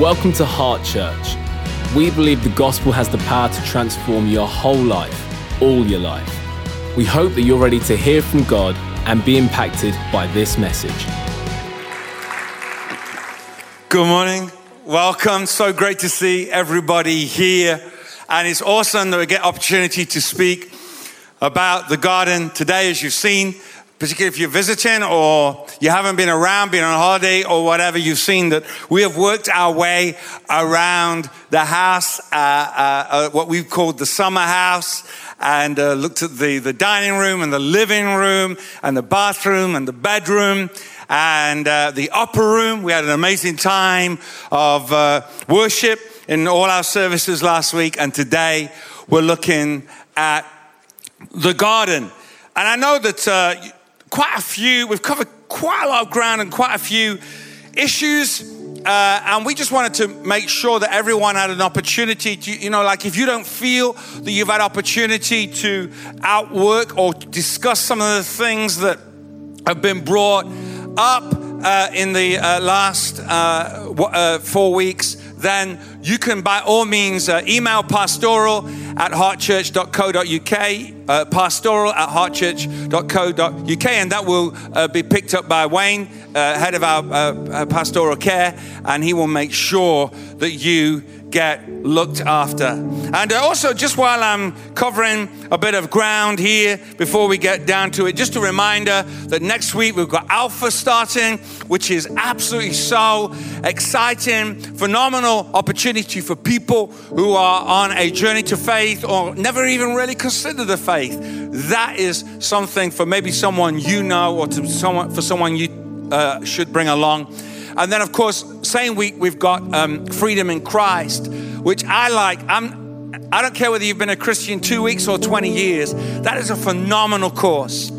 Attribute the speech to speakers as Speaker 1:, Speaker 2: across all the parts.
Speaker 1: Welcome to Heart Church. We believe the gospel has the power to transform your whole life, all your life. We hope that you're ready to hear from God and be impacted by this message.
Speaker 2: Good morning. Welcome. So great to see everybody here. And it's awesome that we get opportunity to speak about the garden today, as you've seen particularly if you're visiting or you haven't been around, been on holiday or whatever, you've seen that we have worked our way around the house, uh, uh, uh, what we've called the summer house, and uh, looked at the, the dining room and the living room and the bathroom and the bedroom and uh, the upper room. We had an amazing time of uh, worship in all our services last week, and today we're looking at the garden. And I know that quite a few, we've covered quite a lot of ground and quite a few issues. Uh, and we just wanted to make sure that everyone had an opportunity to, you know, like if you don't feel that you've had opportunity to outwork or discuss some of the things that have been brought up uh, in the uh, last uh, uh, four weeks, then you can by all means uh, email pastoral at heartchurch.co.uk, uh, pastoral at heartchurch.co.uk, and that will uh, be picked up by Wayne, uh, head of our uh, uh, pastoral care, and he will make sure that you get looked after. And also, just while I'm covering a bit of ground here before we get down to it, just a reminder that next week we've got Alpha starting, which is absolutely so exciting, phenomenal opportunity for people who are on a journey to faith or never even really considered the faith. That is something for maybe someone you know or to someone for someone you uh, should bring along. And then, of course, same week we've got um, Freedom in Christ, which I like. I'm I don't care whether you've been a Christian two weeks or 20 years, that is a phenomenal course.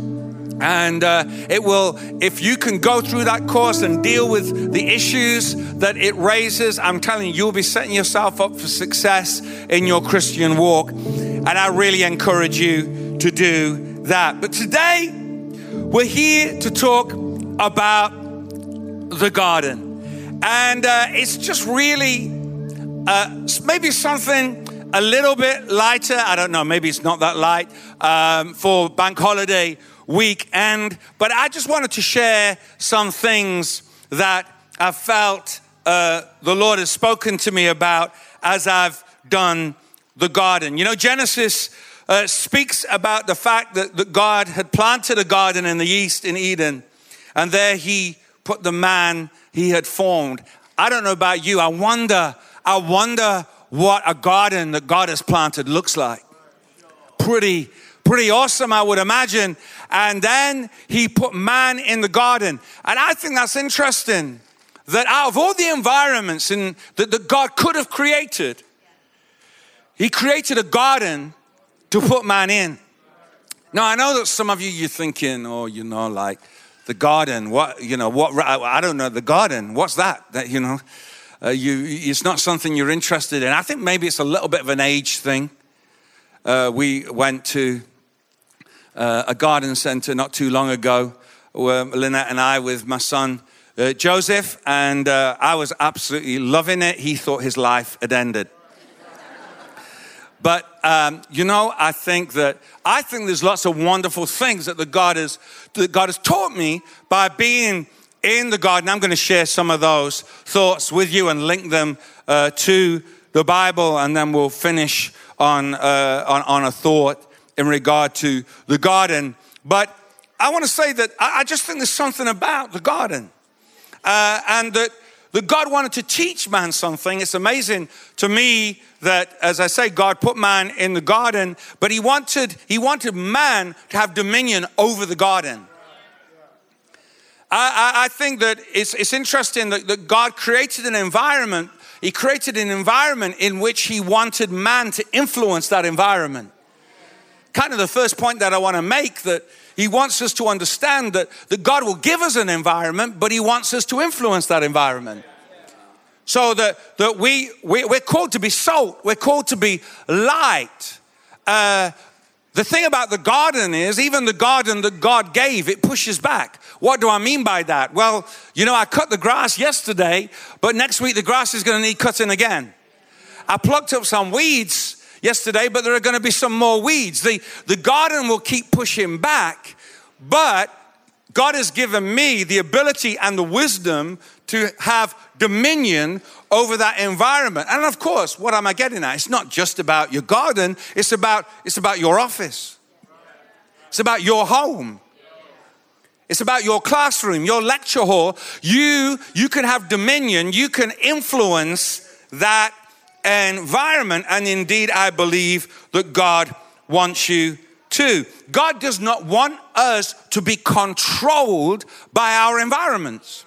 Speaker 2: And uh, it will, if you can go through that course and deal with the issues that it raises, I'm telling you, you'll be setting yourself up for success in your Christian walk. And I really encourage you to do that. But today, we're here to talk about the garden. And uh, it's just really uh, maybe something a little bit lighter. I don't know, maybe it's not that light um, for bank holiday weekend. But I just wanted to share some things that I felt uh, the Lord has spoken to me about as I've done the garden. You know, Genesis uh, speaks about the fact that, that God had planted a garden in the east in Eden, and there he put the man he had formed. I don't know about you. I wonder, I wonder what a garden that God has planted looks like. Pretty, pretty awesome, I would imagine. And then he put man in the garden. And I think that's interesting that out of all the environments in, that, that God could have created, he created a garden to put man in. Now, I know that some of you, you're thinking, oh, you know, like, the garden. What you know? What I don't know. The garden. What's that? That you know, uh, you it's not something you're interested in. I think maybe it's a little bit of an age thing. Uh, we went to uh, a garden center not too long ago, where Lynette and I with my son. Uh, Joseph, and uh, I was absolutely loving it. He thought his life had ended. But um, you know, I think that I think there's lots of wonderful things that the God has that God has taught me by being in the garden. I'm going to share some of those thoughts with you and link them uh, to the Bible, and then we'll finish on, uh, on on a thought in regard to the garden. But I want to say that I, I just think there's something about the garden, uh, and that that God wanted to teach man something. It's amazing to me that, as I say, God put man in the garden, but he wanted, he wanted man to have dominion over the garden. I, I, I think that it's, it's interesting that, that God created an environment. He created an environment in which he wanted man to influence that environment. Kind of the first point that I want to make that he wants us to understand that, that God will give us an environment, but He wants us to influence that environment. So that, that we, we, we're called to be salt, we're called to be light. Uh, The thing about the garden is, even the garden that God gave, it pushes back. What do I mean by that? Well, you know, I cut the grass yesterday, but next week the grass is going to need cutting again. I plucked up some weeds yesterday, but there are going to be some more weeds. The, the garden will keep pushing back, but God has given me the ability and the wisdom to have dominion over that environment. And of course, what am I getting at? It's not just about your garden, it's about, it's about your office, it's about your home. It's about your classroom, your lecture hall. You, you can have dominion, you can influence that environment. And indeed, I believe that God wants you to. God does not want us to be controlled by our environments.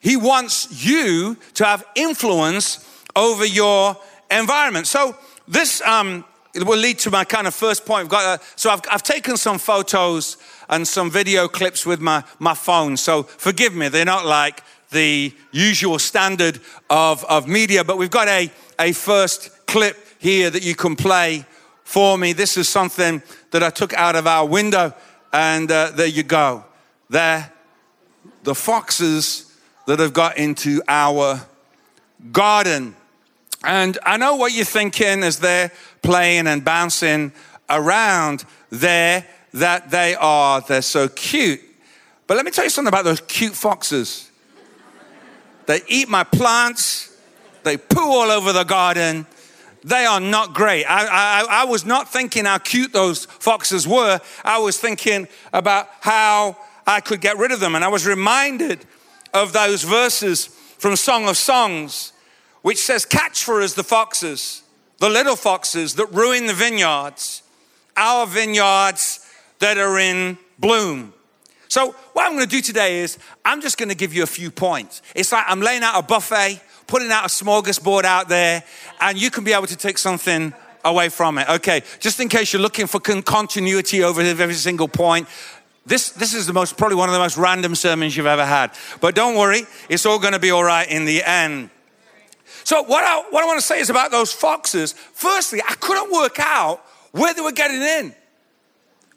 Speaker 2: He wants you to have influence over your environment. So this um, will lead to my kind of first point. I've Got, uh, so I've, I've taken some photos and some video clips with my, my phone. So forgive me, they're not like the usual standard of, of media, but we've got a, a first clip here that you can play for me. This is something that I took out of our window, and uh, there you go. There, the foxes that have got into our garden. And I know what you're thinking as they're playing and bouncing around there that they are, they're so cute. But let me tell you something about those cute foxes. They eat my plants, they poo all over the garden. They are not great. I, I, I was not thinking how cute those foxes were. I was thinking about how I could get rid of them. And I was reminded of those verses from Song of Songs, which says, Catch for us the foxes, the little foxes that ruin the vineyards, our vineyards that are in bloom. So, what I'm going to do today is I'm just going to give you a few points. It's like I'm laying out a buffet, putting out a smorgasbord out there, and you can be able to take something away from it. Okay, just in case you're looking for continuity over every single point, this, this is the most, probably one of the most random sermons you've ever had. But don't worry, it's all going to be all right in the end. So, what I, what I want to say is about those foxes. Firstly, I couldn't work out where they were getting in.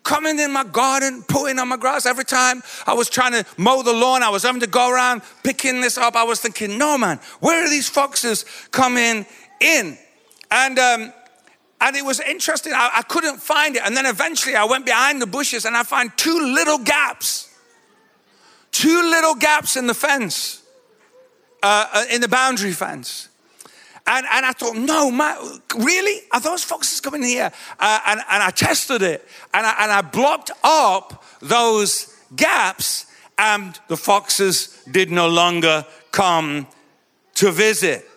Speaker 2: Coming in my garden, pulling on my grass. Every time I was trying to mow the lawn, I was having to go around picking this up. I was thinking, no, man, where are these foxes coming in? And um, and it was interesting. I, I, couldn't find it. And then eventually I went behind the bushes and I found two little gaps. Two little gaps in the fence, uh, uh, in the boundary fence. And, and I thought, no, really? Are those foxes coming here? Uh, and, and I tested it and I, and I blocked up those gaps, and the foxes did no longer come to visit.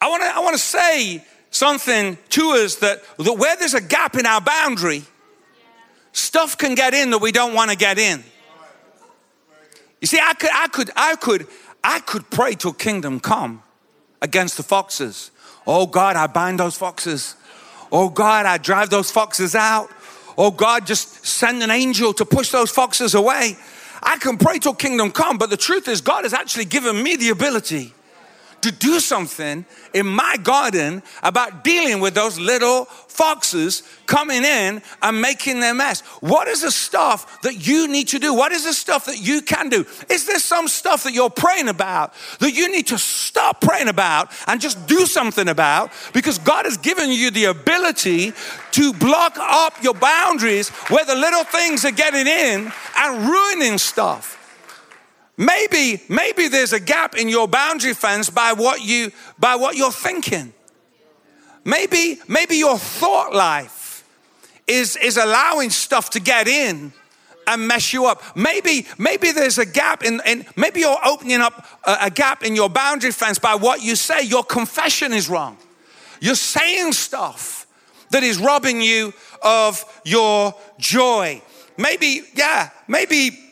Speaker 2: I want to I wanna say something to us that, that where there's a gap in our boundary, stuff can get in that we don't want to get in. You see, I could, I could, I could, I could pray till kingdom come against the foxes. Oh God, I bind those foxes. Oh God, I drive those foxes out. Oh God, just send an angel to push those foxes away. I can pray till kingdom come, but the truth is, God has actually given me the ability to do something in my garden about dealing with those little foxes coming in and making their mess. What is the stuff that you need to do? What is the stuff that you can do? Is there some stuff that you're praying about that you need to stop praying about and just do something about? Because God has given you the ability to block up your boundaries where the little things are getting in and ruining stuff. Maybe, maybe there's a gap in your boundary fence by what you by what you're thinking. Maybe, maybe your thought life is, is allowing stuff to get in and mess you up. Maybe, maybe there's a gap in, in maybe you're opening up a, a gap in your boundary fence by what you say. Your confession is wrong. You're saying stuff that is robbing you of your joy. Maybe, yeah, maybe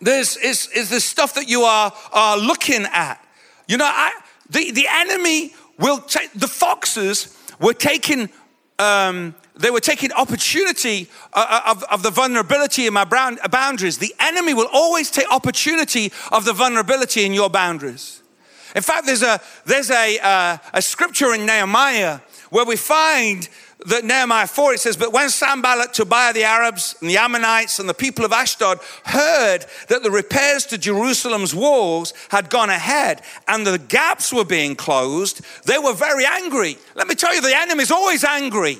Speaker 2: there's is, is the stuff that you are, are looking at. You know, I, the, the enemy will take, the foxes were taking, um, they were taking opportunity uh, uh, of, of the vulnerability in my brown, boundaries. The enemy will always take opportunity of the vulnerability in your boundaries. In fact, there's a, there's a, uh, a scripture in Nehemiah where we find the Nehemiah 4, it says, But when Sanballat, Tobiah, the Arabs, and the Ammonites, and the people of Ashdod heard that the repairs to Jerusalem's walls had gone ahead and the gaps were being closed, they were very angry. Let me tell you, the enemy's always angry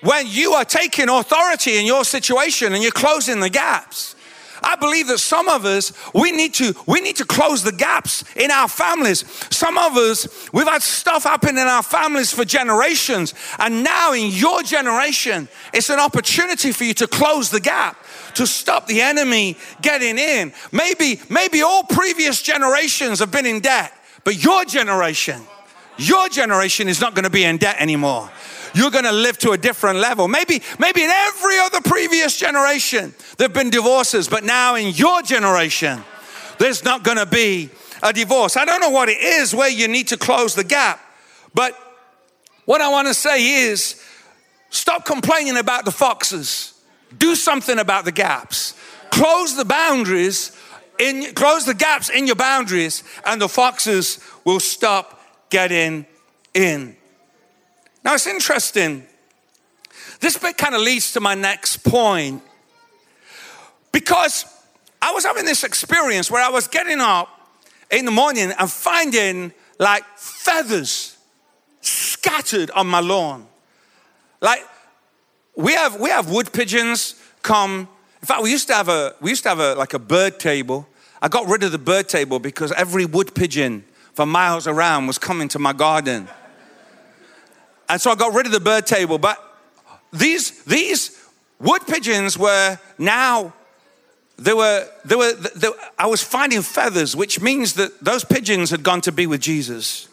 Speaker 2: when you are taking authority in your situation and you're closing the gaps. I believe that some of us we need to we need to close the gaps in our families. Some of us we've had stuff happen in our families for generations and now in your generation it's an opportunity for you to close the gap to stop the enemy getting in. Maybe maybe all previous generations have been in debt, but your generation your generation is not going to be in debt anymore you're going to live to a different level. Maybe, maybe in every other previous generation, there have been divorces, but now in your generation, there's not going to be a divorce. I don't know what it is where you need to close the gap, but what I want to say is stop complaining about the foxes. Do something about the gaps. Close the boundaries in close the gaps in your boundaries and the foxes will stop getting in. Now it's interesting. This bit kind of leads to my next point because I was having this experience where I was getting up in the morning and finding like feathers scattered on my lawn. Like we have we have wood pigeons come. In fact, we used to have a we used to have a like a bird table. I got rid of the bird table because every wood pigeon for miles around was coming to my garden. And so I got rid of the bird table. But these, these wood pigeons were now, they were, they were, they, I was finding feathers, which means that those pigeons had gone to be with Jesus.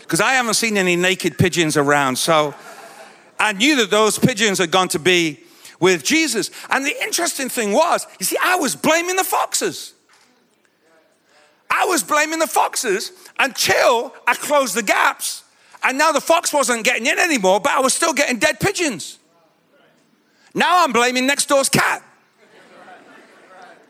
Speaker 2: Because I haven't seen any naked pigeons around. So I knew that those pigeons had gone to be with Jesus. And the interesting thing was, you see, I was blaming the foxes. I was blaming the foxes until I closed the gaps and now the fox wasn't getting in anymore, but I was still getting dead pigeons. Now I'm blaming next door's cat.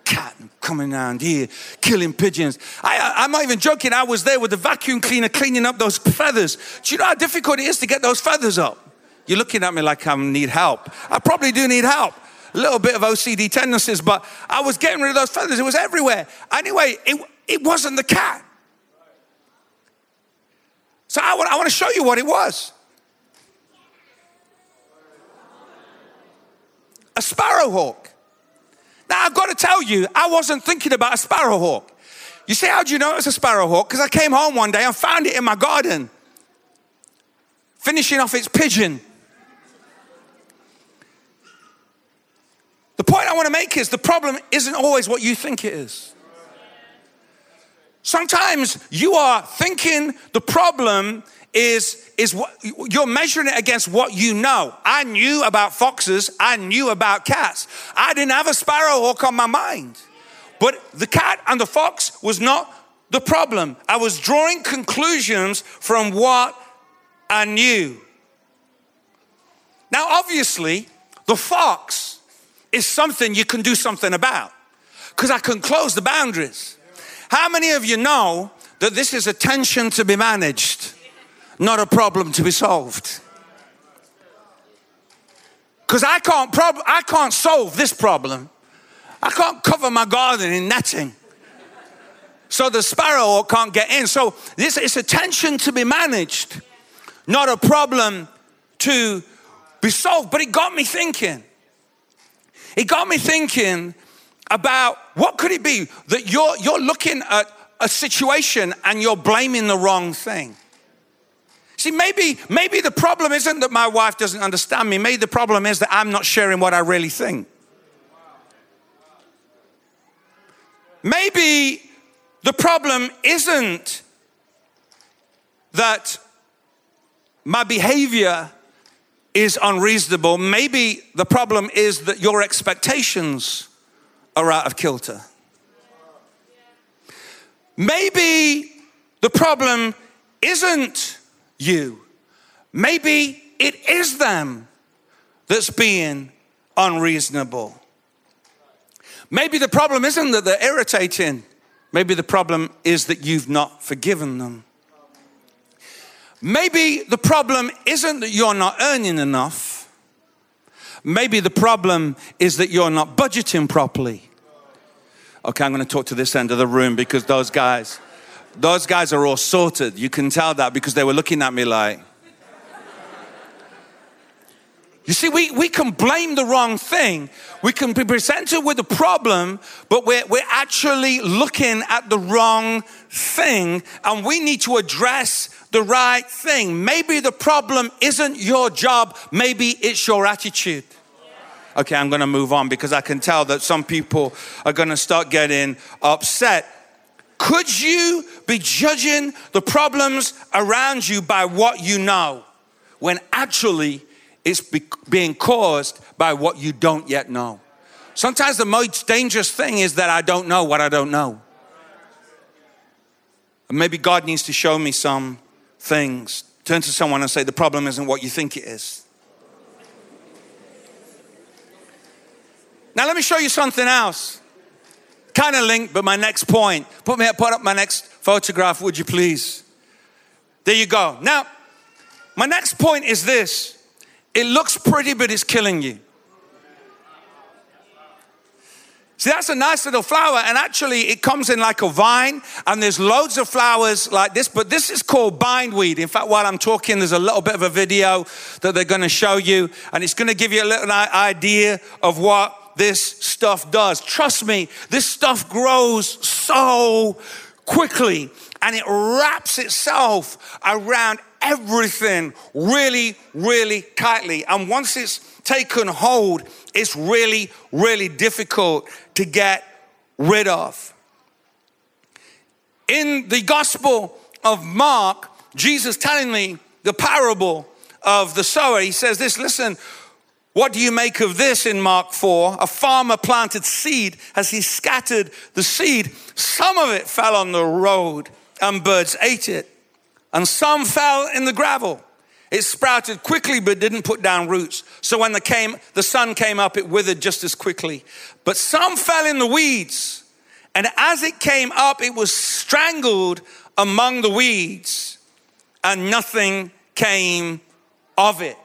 Speaker 2: Cat coming around here, killing pigeons. I, am not even joking. I was there with the vacuum cleaner cleaning up those feathers. Do you know how difficult it is to get those feathers up? You're looking at me like I need help. I probably do need help. A little bit of OCD tendencies, but I was getting rid of those feathers. It was everywhere. Anyway, it, it wasn't the cat. So I want, I want to show you what it was. A sparrowhawk. Now I've got to tell you, I wasn't thinking about a sparrowhawk. You say, how do you know it's a sparrowhawk? Because I came home one day and found it in my garden, finishing off its pigeon. The point I want to make is the problem isn't always what you think it is. Sometimes you are thinking the problem is, is what you're measuring it against what you know. I knew about foxes, I knew about cats. I didn't have a sparrowhawk on my mind. But the cat and the fox was not the problem. I was drawing conclusions from what I knew. Now, obviously, the fox is something you can do something about because I can close the boundaries. How many of you know that this is a tension to be managed, not a problem to be solved? Because I can't prob- I can't solve this problem. I can't cover my garden in netting. So the sparrow can't get in. So this is a tension to be managed, not a problem to be solved. But it got me thinking. It got me thinking about what could it be that you're, you're looking at a situation and you're blaming the wrong thing. See, maybe, maybe the problem isn't that my wife doesn't understand me. Maybe the problem is that I'm not sharing what I really think. Maybe the problem isn't that my behavior is unreasonable. Maybe the problem is that your expectations are out of kilter. Maybe the problem isn't you. Maybe it is them that's being unreasonable. Maybe the problem isn't that they're irritating. Maybe the problem is that you've not forgiven them. Maybe the problem isn't that you're not earning enough. Maybe the problem is that you're not budgeting properly. Okay, I'm going to talk to this end of the room because those guys, those guys are all sorted. You can tell that because they were looking at me like, you see, we, we can blame the wrong thing. We can be presented with a problem, but we're, we're actually looking at the wrong thing, and we need to address the right thing. Maybe the problem isn't your job, maybe it's your attitude. Okay, I'm gonna move on because I can tell that some people are gonna start getting upset. Could you be judging the problems around you by what you know when actually it's be- being caused by what you don't yet know. Sometimes the most dangerous thing is that I don't know what I don't know. Maybe God needs to show me some things. Turn to someone and say, The problem isn't what you think it is. Now, let me show you something else. Kind of linked, but my next point. Put, me, put up my next photograph, would you please? There you go. Now, my next point is this it looks pretty, but it's killing you. See, that's a nice little flower, and actually, it comes in like a vine, and there's loads of flowers like this, but this is called bindweed. In fact, while I'm talking, there's a little bit of a video that they're gonna show you, and it's gonna give you a little idea of what this stuff does. Trust me, this stuff grows so quickly, and it wraps itself around everything really, really tightly. And once it's taken hold, it's really, really difficult to get rid of. In the Gospel of Mark, Jesus telling me the parable of the sower, he says this listen, what do you make of this in Mark 4? A farmer planted seed as he scattered the seed. Some of it fell on the road and birds ate it and some fell in the gravel. It sprouted quickly but didn't put down roots. So when the, came, the sun came up, it withered just as quickly. But some fell in the weeds, and as it came up, it was strangled among the weeds, and nothing came of it.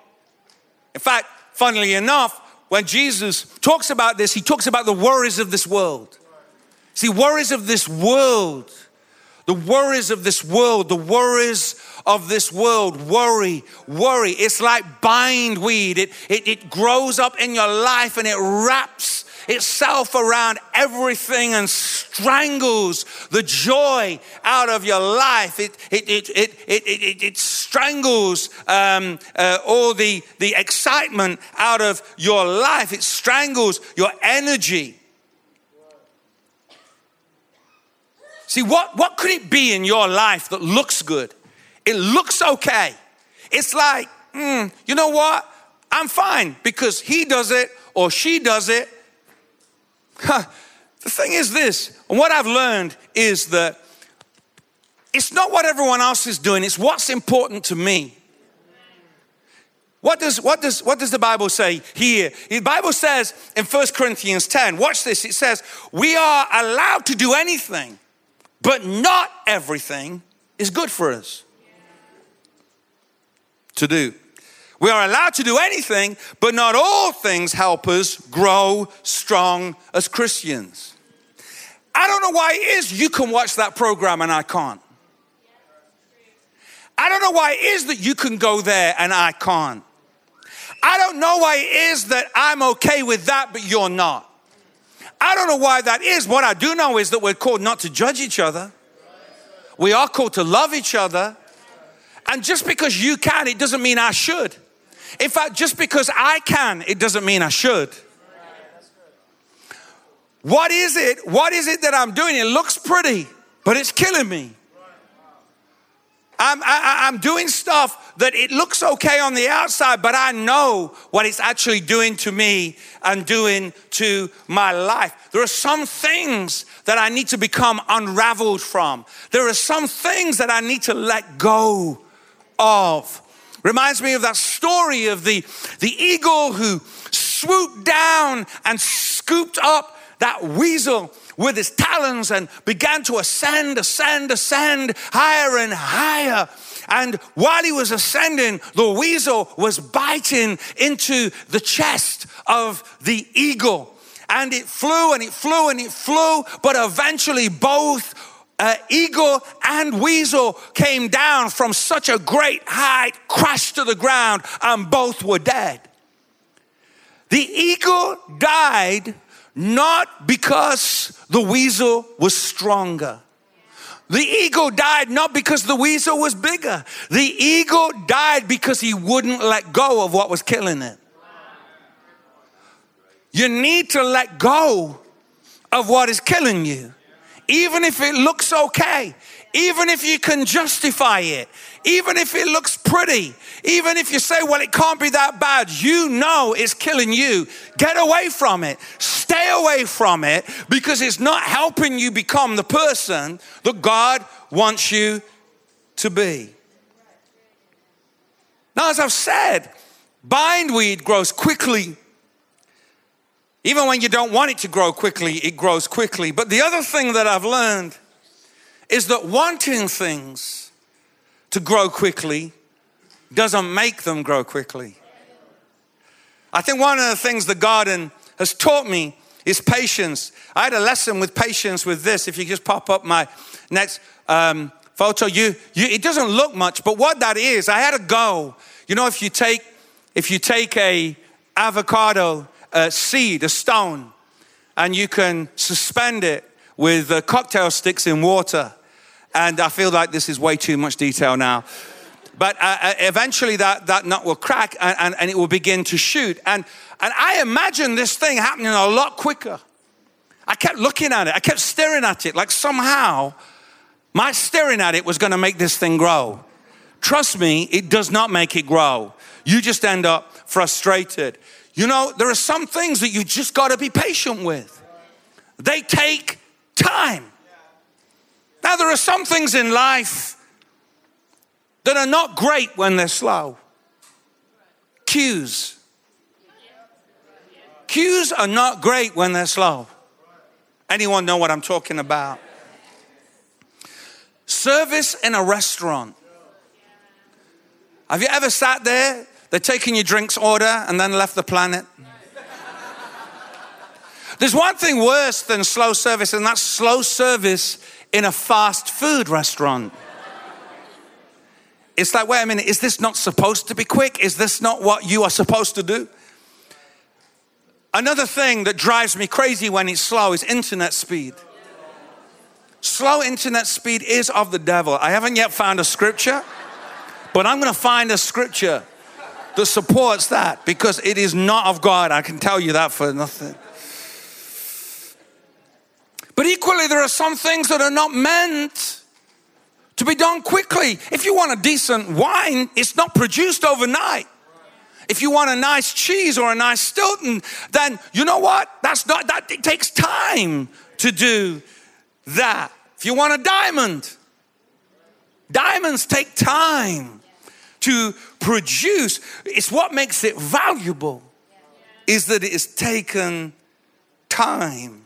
Speaker 2: In fact, funnily enough, when Jesus talks about this, he talks about the worries of this world. See, worries of this world the worries of this world, the worries of this world, worry, worry. It's like bindweed. It, it, it grows up in your life and it wraps itself around everything and strangles the joy out of your life. It, it, it, it, it, it, it strangles um, uh, all the, the excitement out of your life. It strangles your energy. See, what, what could it be in your life that looks good? It looks okay. It's like, mm, you know what? I'm fine because he does it or she does it. The thing is this, and what I've learned is that it's not what everyone else is doing, it's what's important to me. What does, what, does, what does the Bible say here? The Bible says in 1 Corinthians 10, watch this, it says, We are allowed to do anything but not everything is good for us to do. We are allowed to do anything, but not all things help us grow strong as Christians. I don't know why it is you can watch that program and I can't. I don't know why it is that you can go there and I can't. I don't know why it is that I'm okay with that, but you're not. I don't know why that is. What I do know is that we're called not to judge each other. We are called to love each other. And just because you can, it doesn't mean I should. In fact, just because I can, it doesn't mean I should. What is it? What is it that I'm doing? It looks pretty, but it's killing me. I'm, I, am doing stuff that it looks okay on the outside, but I know what it's actually doing to me and doing to my life. There are some things that I need to become unraveled from. There are some things that I need to let go of. Reminds me of that story of the, the eagle who swooped down and scooped up that weasel with his talons and began to ascend, ascend, ascend higher and higher. And while he was ascending, the weasel was biting into the chest of the eagle. And it flew and it flew and it flew, but eventually both uh, eagle and weasel came down from such a great height, crashed to the ground, and both were dead. The eagle died not because the weasel was stronger. The eagle died not because the weasel was bigger. The eagle died because he wouldn't let go of what was killing it. You need to let go of what is killing you even if it looks okay, even if you can justify it, even if it looks pretty, even if you say, well, it can't be that bad, you know it's killing you. Get away from it. Stay away from it because it's not helping you become the person that God wants you to be. Now, as I've said, bindweed grows quickly even when you don't want it to grow quickly, it grows quickly. But the other thing that I've learned is that wanting things to grow quickly doesn't make them grow quickly. I think one of the things the garden has taught me is patience. I had a lesson with patience with this. If you just pop up my next um, photo, you, you it doesn't look much, but what that is, I had a go. You know, if you take if you take a avocado a seed, a stone, and you can suspend it with uh, cocktail sticks in water. And I feel like this is way too much detail now. But uh, uh, eventually that, that nut will crack and, and, and it will begin to shoot. And, and I imagine this thing happening a lot quicker. I kept looking at it, I kept staring at it, like somehow my staring at it was gonna make this thing grow. Trust me, it does not make it grow. You just end up frustrated. You know, there are some things that you just got to be patient with. They take time. Now, there are some things in life that are not great when they're slow. Queues. Queues are not great when they're slow. Anyone know what I'm talking about? Service in a restaurant. Have you ever sat there they're taking your drinks order and then left the planet. There's one thing worse than slow service, and that's slow service in a fast food restaurant. It's like, wait a minute, is this not supposed to be quick? Is this not what you are supposed to do? Another thing that drives me crazy when it's slow is internet speed. Slow internet speed is of the devil. I haven't yet found a scripture, but I'm to find a scripture that supports that because it is not of God. I can tell you that for nothing. But equally, there are some things that are not meant to be done quickly. If you want a decent wine, it's not produced overnight. If you want a nice cheese or a nice Stilton, then you know what? That's not that it takes time to do that. If you want a diamond, diamonds take time to produce. It's what makes it valuable, is that it has taken time.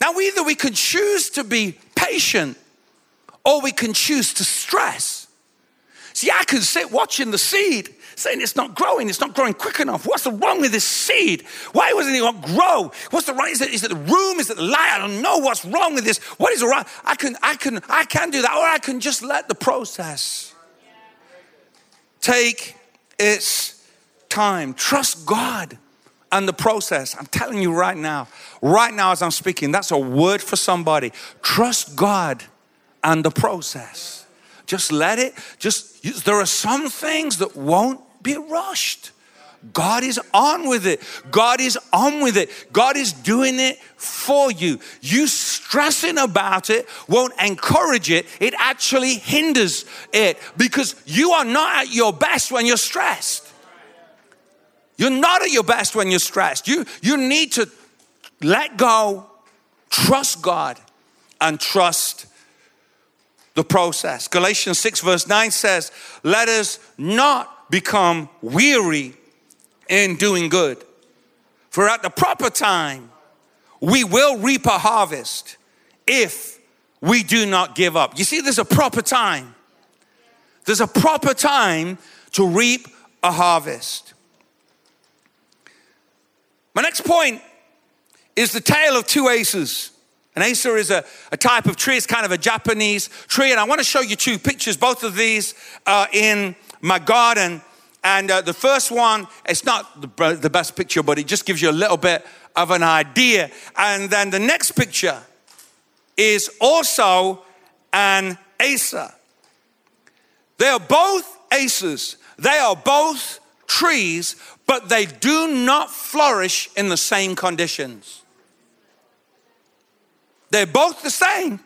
Speaker 2: Now, either we can choose to be patient or we can choose to stress. See, I can sit watching the seed saying it's not growing, it's not growing quick enough. What's wrong with this seed? Why wasn't it grow? What's the wrong? Is it, is it the room? Is it the light? I don't know what's wrong with this. What is wrong? I can, I can, I can do that, or I can just let the process take its time. Trust God and the process. I'm telling you right now, right now as I'm speaking, that's a word for somebody. Trust God and the process. Just let it, just, there are some things that won't be rushed. God is on with it. God is on with it. God is doing it for you. You stressing about it won't encourage it, it actually hinders it because you are not at your best when you're stressed. You're not at your best when you're stressed. You, you need to let go, trust God, and trust the process. Galatians 6, verse 9 says, Let us not become weary in doing good. For at the proper time, we will reap a harvest if we do not give up. You see, there's a proper time. There's a proper time to reap a harvest. My next point is the tale of two acers. An acer is a, a type of tree, it's kind of a Japanese tree. And I want to show you two pictures. Both of these are in my garden. And uh, the first one, it's not the, the best picture, but it just gives you a little bit of an idea. And then the next picture is also an acer. They are both acers, they are both trees, but they do not flourish in the same conditions. They're both the same,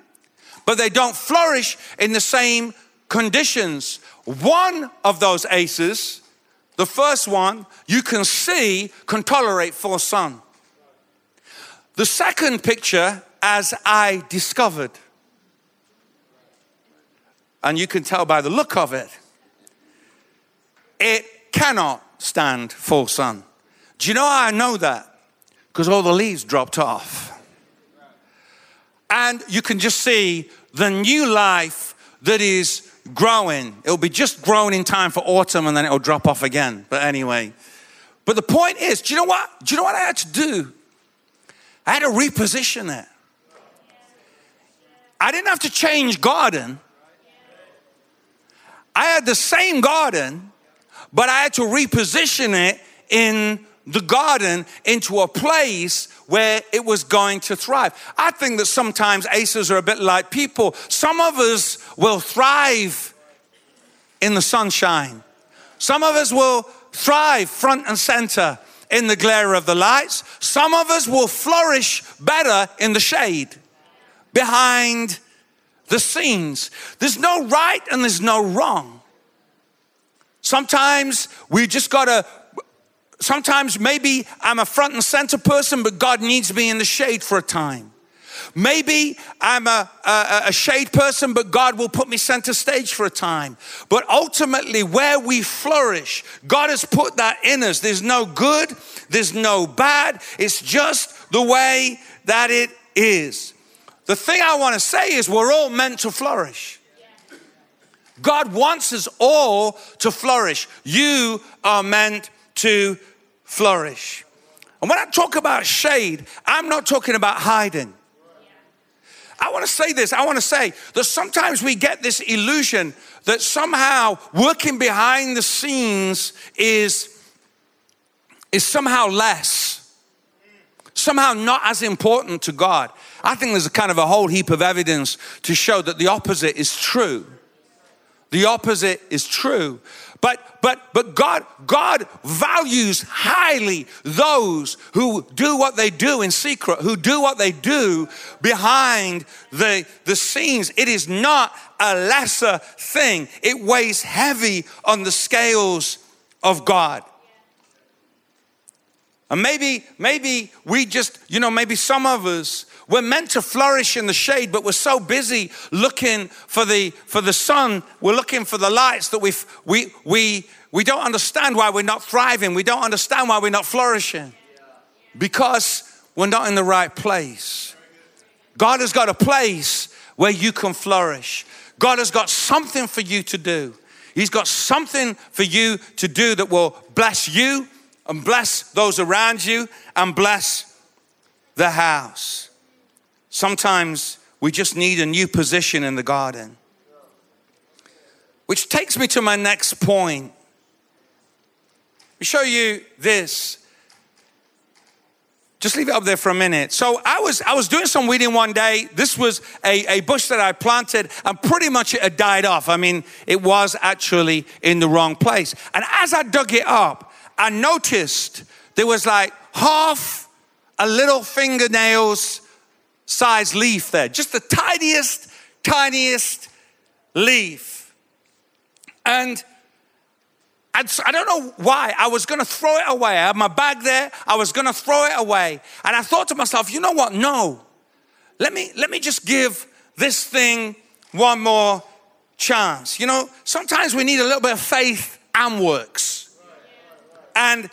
Speaker 2: but they don't flourish in the same conditions. One of those acers, the first one, you can see can tolerate full sun. The second picture, as I discovered, and you can tell by the look of it, it cannot stand full sun. Do you know how I know that? Because all the leaves dropped off and you can just see the new life that is growing. It'll be just growing in time for autumn and then it'll drop off again. But anyway, but the point is, do you know what? Do you know what I had to do? I had to reposition it. I didn't have to change garden. I had the same garden, but I had to reposition it in the garden into a place where it was going to thrive. I think that sometimes acers are a bit like people. Some of us will thrive in the sunshine, some of us will thrive front and center in the glare of the lights, some of us will flourish better in the shade behind the scenes. There's no right and there's no wrong. Sometimes we just gotta Sometimes maybe I'm a front and center person, but God needs me in the shade for a time. Maybe I'm a, a, a, shade person, but God will put me center stage for a time. But ultimately, where we flourish, God has put that in us. There's no good, there's no bad. It's just the way that it is. The thing I want to say is, we're all meant to flourish. God wants us all to flourish. You are meant to flourish. And when I talk about shade, I'm not talking about hiding. I want to say this. I want to say that sometimes we get this illusion that somehow working behind the scenes is, is somehow less, somehow not as important to God. I think there's a kind of a whole heap of evidence to show that the opposite is true. The opposite is true. But but but God God values highly those who do what they do in secret, who do what they do behind the the scenes. It is not a lesser thing. It weighs heavy on the scales of God. And maybe maybe we just, you know, maybe some of us we're meant to flourish in the shade, but we're so busy looking for the, for the sun, we're looking for the lights that we we, we, we don't understand why we're not thriving. We don't understand why we're not flourishing because we're not in the right place. God has got a place where you can flourish. God has got something for you to do. He's got something for you to do that will bless you and bless those around you and bless the house. Sometimes we just need a new position in the garden. Which takes me to my next point. Let me show you this. Just leave it up there for a minute. So I was I was doing some weeding one day. This was a, a bush that I planted, and pretty much it had died off. I mean, it was actually in the wrong place. And as I dug it up, I noticed there was like half a little fingernails size leaf there, just the tiniest, tiniest leaf. And I don't know why. I was going to throw it away. I had my bag there. I was going to throw it away. And I thought to myself, you know what? No. Let me, let me just give this thing one more chance. You know, sometimes we need a little bit of faith and works. And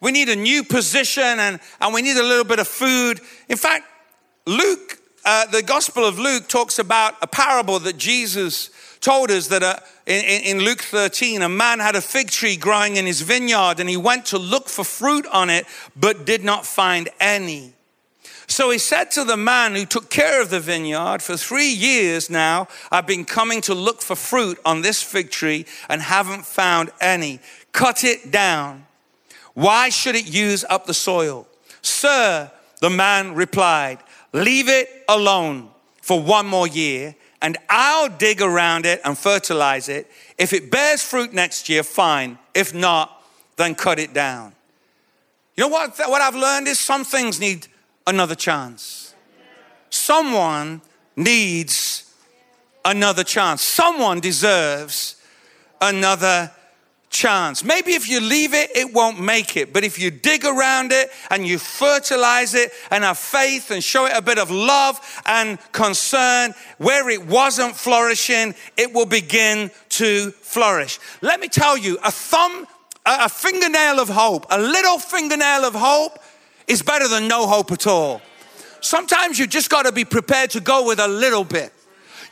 Speaker 2: we need a new position and, and we need a little bit of food. In fact, Luke, uh, the Gospel of Luke talks about a parable that Jesus told us that uh, in, in Luke 13, a man had a fig tree growing in his vineyard and he went to look for fruit on it, but did not find any. So he said to the man who took care of the vineyard, For three years now, I've been coming to look for fruit on this fig tree and haven't found any. Cut it down. Why should it use up the soil? Sir, the man replied, Leave it alone for one more year and I'll dig around it and fertilize it. If it bears fruit next year, fine. If not, then cut it down. You know what, what I've learned is some things need another chance. Someone needs another chance. Someone deserves another chance. Maybe if you leave it, it won't make it. But if you dig around it and you fertilize it and have faith and show it a bit of love and concern, where it wasn't flourishing, it will begin to flourish. Let me tell you, a thumb, a fingernail of hope, a little fingernail of hope is better than no hope at all. Sometimes you just got to be prepared to go with a little bit.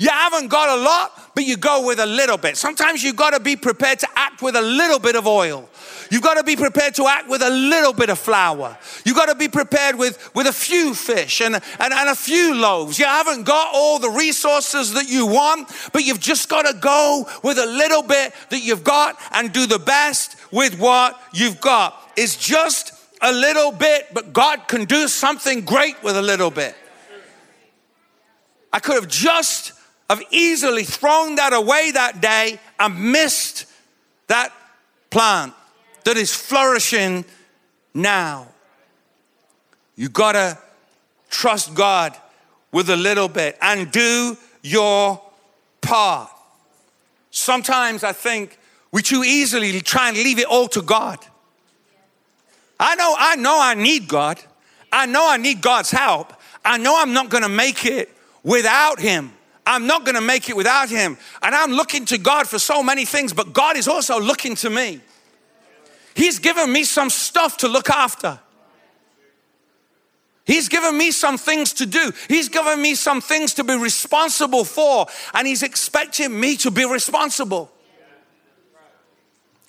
Speaker 2: You haven't got a lot, but you go with a little bit. Sometimes you've got to be prepared to act with a little bit of oil. You've got to be prepared to act with a little bit of flour. You've got to be prepared with, with a few fish and, and, and a few loaves. You haven't got all the resources that you want, but you've just got to go with a little bit that you've got and do the best with what you've got. It's just a little bit, but God can do something great with a little bit. I could have just have easily thrown that away that day and missed that plant that is flourishing now. You gotta trust God with a little bit and do your part. Sometimes I think we too easily try and leave it all to God. I know, I know I need God. I know I need God's help. I know I'm not gonna make it without Him. I'm not going to make it without Him. And I'm looking to God for so many things, but God is also looking to me. He's given me some stuff to look after. He's given me some things to do. He's given me some things to be responsible for, and He's expecting me to be responsible.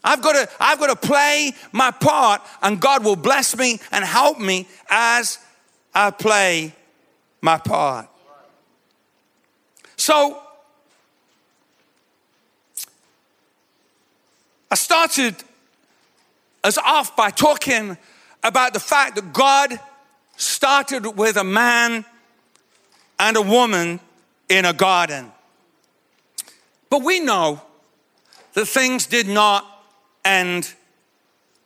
Speaker 2: I've got to, I've got to play my part, and God will bless me and help me as I play my part. So I started us off by talking about the fact that God started with a man and a woman in a garden. But we know that things did not end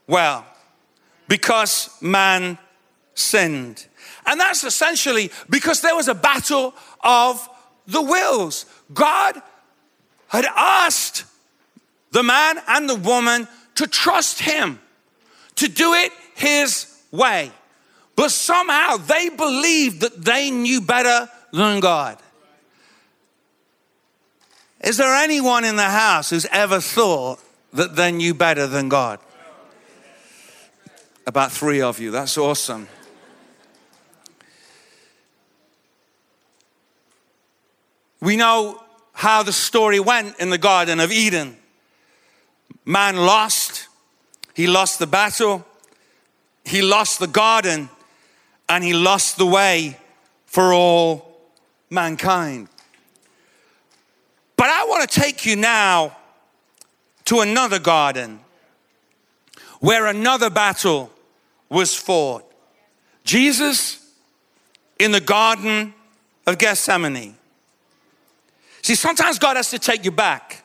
Speaker 2: well because man sinned. And that's essentially because there was a battle of the wills. God had asked the man and the woman to trust him, to do it his way. But somehow they believed that they knew better than God. Is there anyone in the house who's ever thought that they knew better than God? About three of you. That's awesome. We know how the story went in the Garden of Eden. Man lost, he lost the battle, he lost the garden, and he lost the way for all mankind. But I want to take you now to another garden where another battle was fought. Jesus in the Garden of Gethsemane. See, sometimes God has to take you back.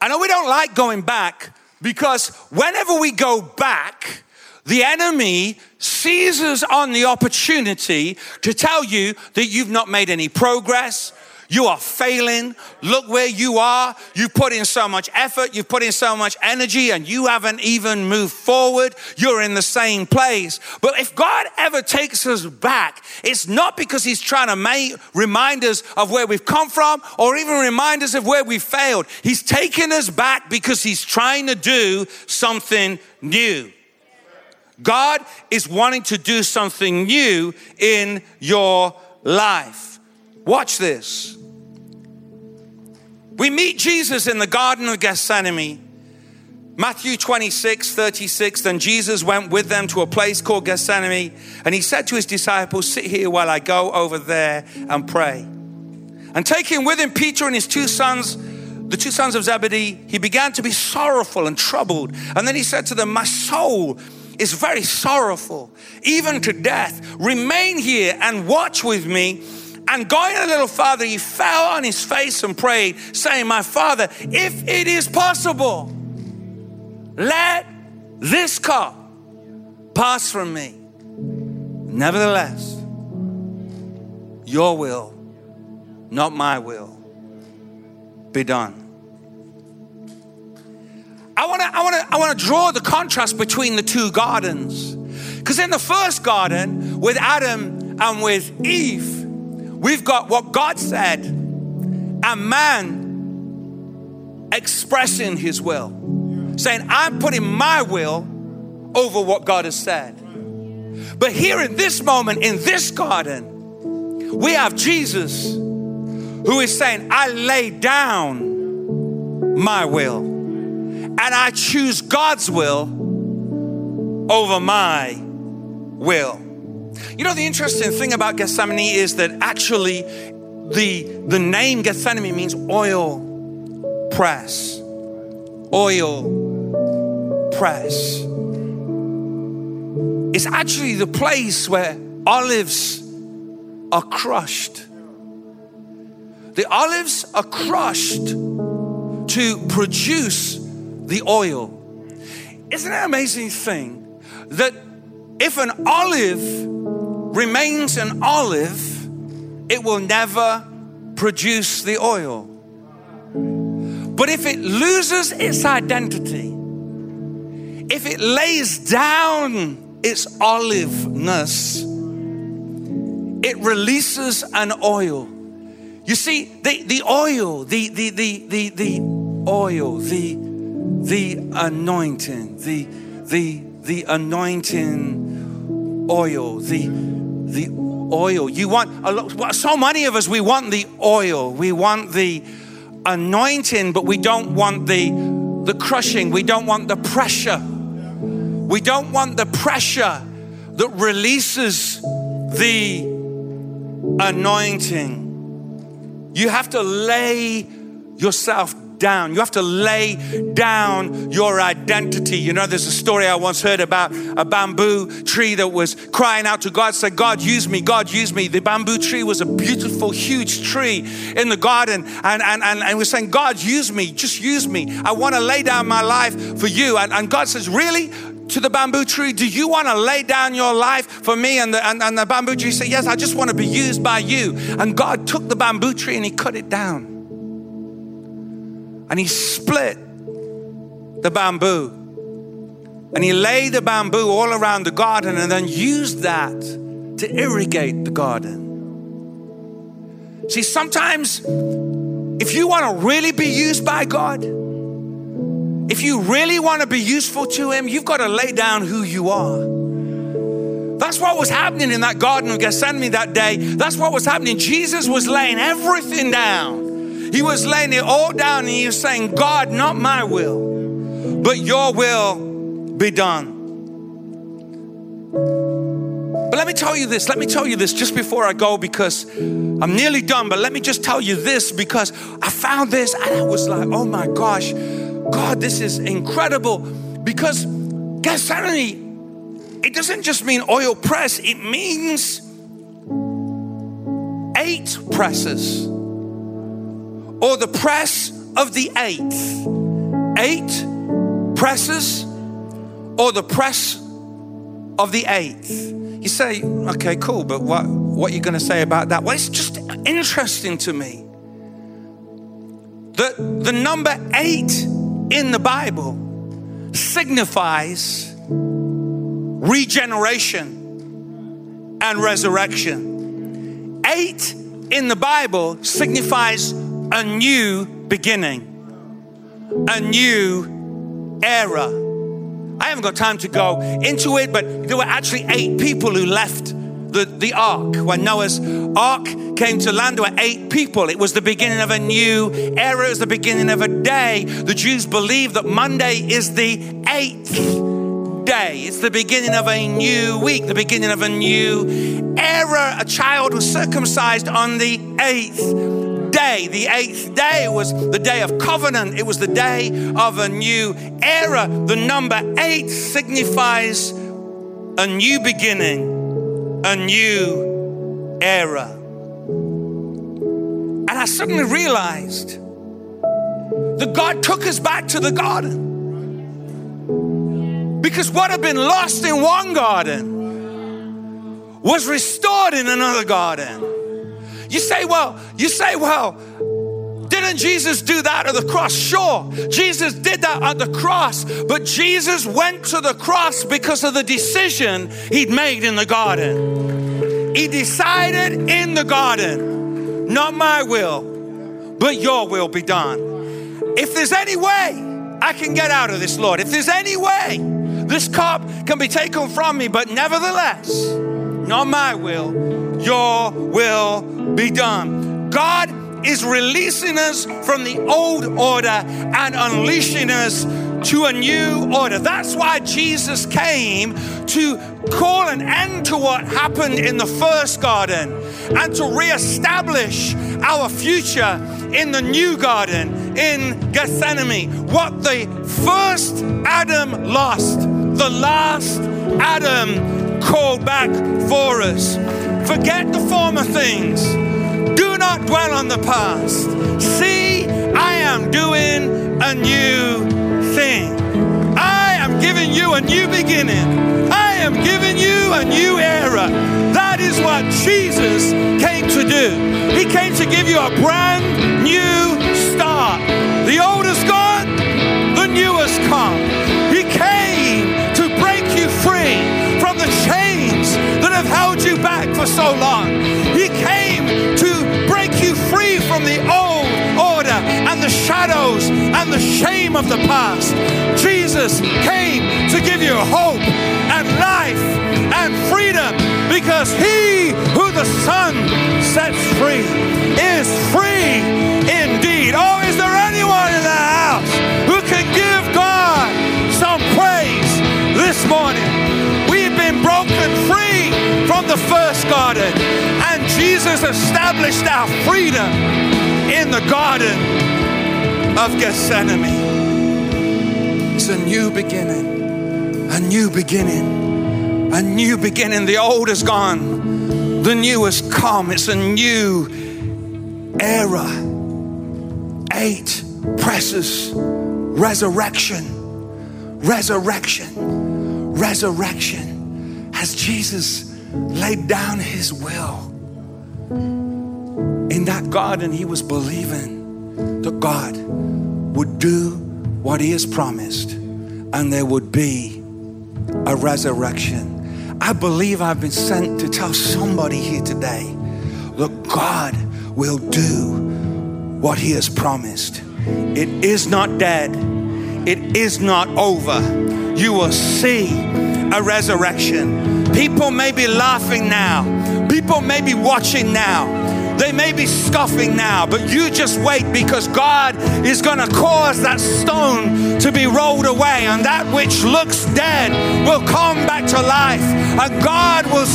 Speaker 2: I know we don't like going back because whenever we go back, the enemy seizes on the opportunity to tell you that you've not made any progress, You are failing. Look where you are. You've put in so much effort. You've put in so much energy and you haven't even moved forward. You're in the same place. But if God ever takes us back, it's not because he's trying to make, remind us of where we've come from or even remind us of where we failed. He's taking us back because he's trying to do something new. God is wanting to do something new in your life. Watch this. We meet Jesus in the Garden of Gethsemane. Matthew 26, 36. Then Jesus went with them to a place called Gethsemane, and he said to his disciples, Sit here while I go over there and pray. And taking with him Peter and his two sons, the two sons of Zebedee, he began to be sorrowful and troubled. And then he said to them, My soul is very sorrowful, even to death. Remain here and watch with me. And going a little farther, he fell on his face and prayed, saying, My father, if it is possible, let this cup pass from me. Nevertheless, your will, not my will, be done. I want to I want to I want to draw the contrast between the two gardens. Cuz in the first garden with Adam and with Eve, We've got what God said and man expressing his will, saying, I'm putting my will over what God has said. But here in this moment, in this garden, we have Jesus who is saying, I lay down my will and I choose God's will over my will. You know, the interesting thing about Gethsemane is that actually the, the name Gethsemane means oil press. Oil press. It's actually the place where olives are crushed. The olives are crushed to produce the oil. Isn't it an amazing thing that if an olive remains an olive, it will never produce the oil. But if it loses its identity, if it lays down its oliveness, it releases an oil. You see, the, the oil, the, the, the, the, the oil, the, the anointing, the, the, the anointing oil, the, the oil. You want a lot, so many of us, we want the oil, we want the anointing, but we don't want the, the crushing, we don't want the pressure. We don't want the pressure that releases the anointing. You have to lay yourself down. You have to lay down your identity. You know, there's a story I once heard about a bamboo tree that was crying out to God, said, God, use me, God, use me. The bamboo tree was a beautiful, huge tree in the garden. And, and, and, and was saying, God, use me, just use me. I want to lay down my life for you. And, and God says, Really? to the bamboo tree, Do you want to lay down your life for me? And the, and, and the bamboo tree said, Yes, I just want to be used by you. And God took the bamboo tree and he cut it down and he split the bamboo. And he laid the bamboo all around the garden and then used that to irrigate the garden. See, sometimes if you want to really be used by God, if you really want to be useful to Him, you've got to lay down who you are. That's what was happening in that Garden of Gethsemane that day. That's what was happening. Jesus was laying everything down. He was laying it all down and he was saying, God, not my will, but your will be done. But let me tell you this, let me tell you this just before I go because I'm nearly done. But let me just tell you this because I found this and I was like, oh my gosh, God, this is incredible. Because Gethsemane, it doesn't just mean oil press, it means eight presses or the press of the eighth. Eight presses or the press of the eighth. You say, okay, cool, but what, what are you going to say about that? Well, it's just interesting to me that the number eight in the Bible signifies regeneration and resurrection. Eight in the Bible signifies a new beginning, a new era. I haven't got time to go into it, but there were actually eight people who left the, the ark. When Noah's ark came to land, there were eight people. It was the beginning of a new era, it was the beginning of a day. The Jews believe that Monday is the eighth day. It's the beginning of a new week, the beginning of a new era. A child was circumcised on the eighth day. The eighth day was the day of covenant, it was the day of a new era. The number eight signifies a new beginning a new era. And I suddenly realized that God took us back to the garden. Because what had been lost in one garden was restored in another garden. You say, well, you say, well, didn't Jesus do that at the cross? Sure, Jesus did that at the cross, but Jesus went to the cross because of the decision he'd made in the garden. He decided in the garden, not my will, but your will be done. If there's any way I can get out of this, Lord, if there's any way this cup can be taken from me, but nevertheless, not my will, your will be done. God is releasing us from the old order and unleashing us to a new order. That's why Jesus came to call an end to what happened in the first garden and to reestablish our future in the new garden in Gethsemane. What the first Adam lost, the last Adam called back for us. Forget the former things do not dwell on the past. See, I am doing a new thing. I am giving you a new beginning. I am giving you a new era. That is what Jesus came to do. He came to give you a brand new for so long. He came to break you free from the old order and the shadows and the shame of the past. Jesus came to give you hope and life and freedom because he who the Son sets free is free indeed. Oh, is there anyone in the house who can give God some praise this morning? From the first garden And Jesus established our freedom in the Garden of Gethsemane. It's a new beginning, a new beginning, a new beginning. The old is gone, the new has come. It's a new era. Eight presses, resurrection, resurrection, resurrection. As Jesus laid down his will in that garden, he was believing that God would do what he has promised and there would be a resurrection. I believe I've been sent to tell somebody here today that God will do what he has promised. It is not dead, it is not over. You will see a resurrection. People may be laughing now, people may be watching now. They may be scoffing now, but you just wait because God is going to cause that stone to be rolled away, and that which looks dead will come back to life. And God will,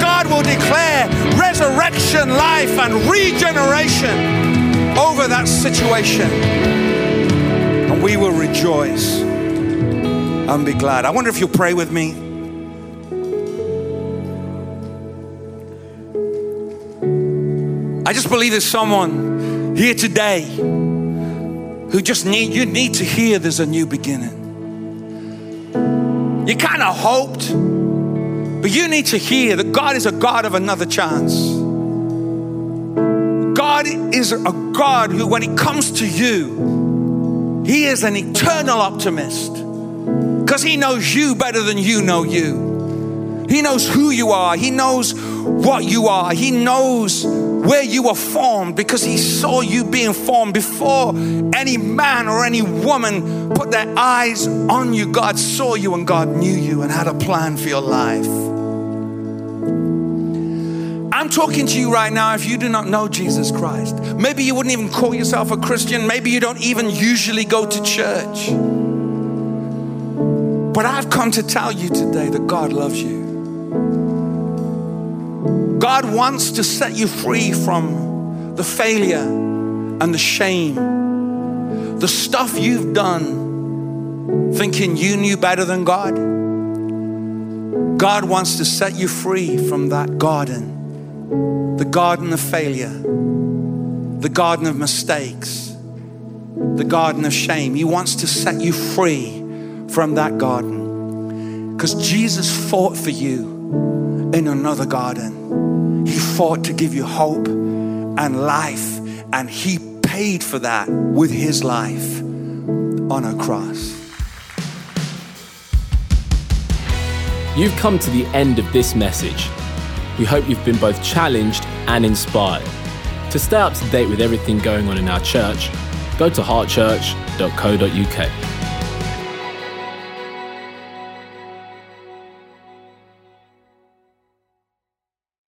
Speaker 2: God will declare resurrection, life, and regeneration over that situation. And we will rejoice and be glad. I wonder if you'll pray with me. I just believe there's someone here today who just need you need to hear there's a new beginning. You kind of hoped, but you need to hear that God is a God of another chance. God is a God who, when it comes to you, He is an eternal optimist because He knows you better than you know you. He knows who you are, He knows what you are, He knows where you were formed because He saw you being formed before any man or any woman put their eyes on you. God saw you and God knew you and had a plan for your life. I'm talking to you right now if you do not know Jesus Christ. Maybe you wouldn't even call yourself a Christian. Maybe you don't even usually go to church. But I've come to tell you today that God loves you. God wants to set you free from the failure and the shame, the stuff you've done thinking you knew better than God. God wants to set you free from that garden the garden of failure, the garden of mistakes, the garden of shame. He wants to set you free from that garden because Jesus fought for you in another garden. He fought to give you hope and life, and He paid for that with His life on a cross.
Speaker 1: You've come to the end of this message. We hope you've been both challenged and inspired. To stay up to date with everything going on in our church, go to heartchurch.co.uk.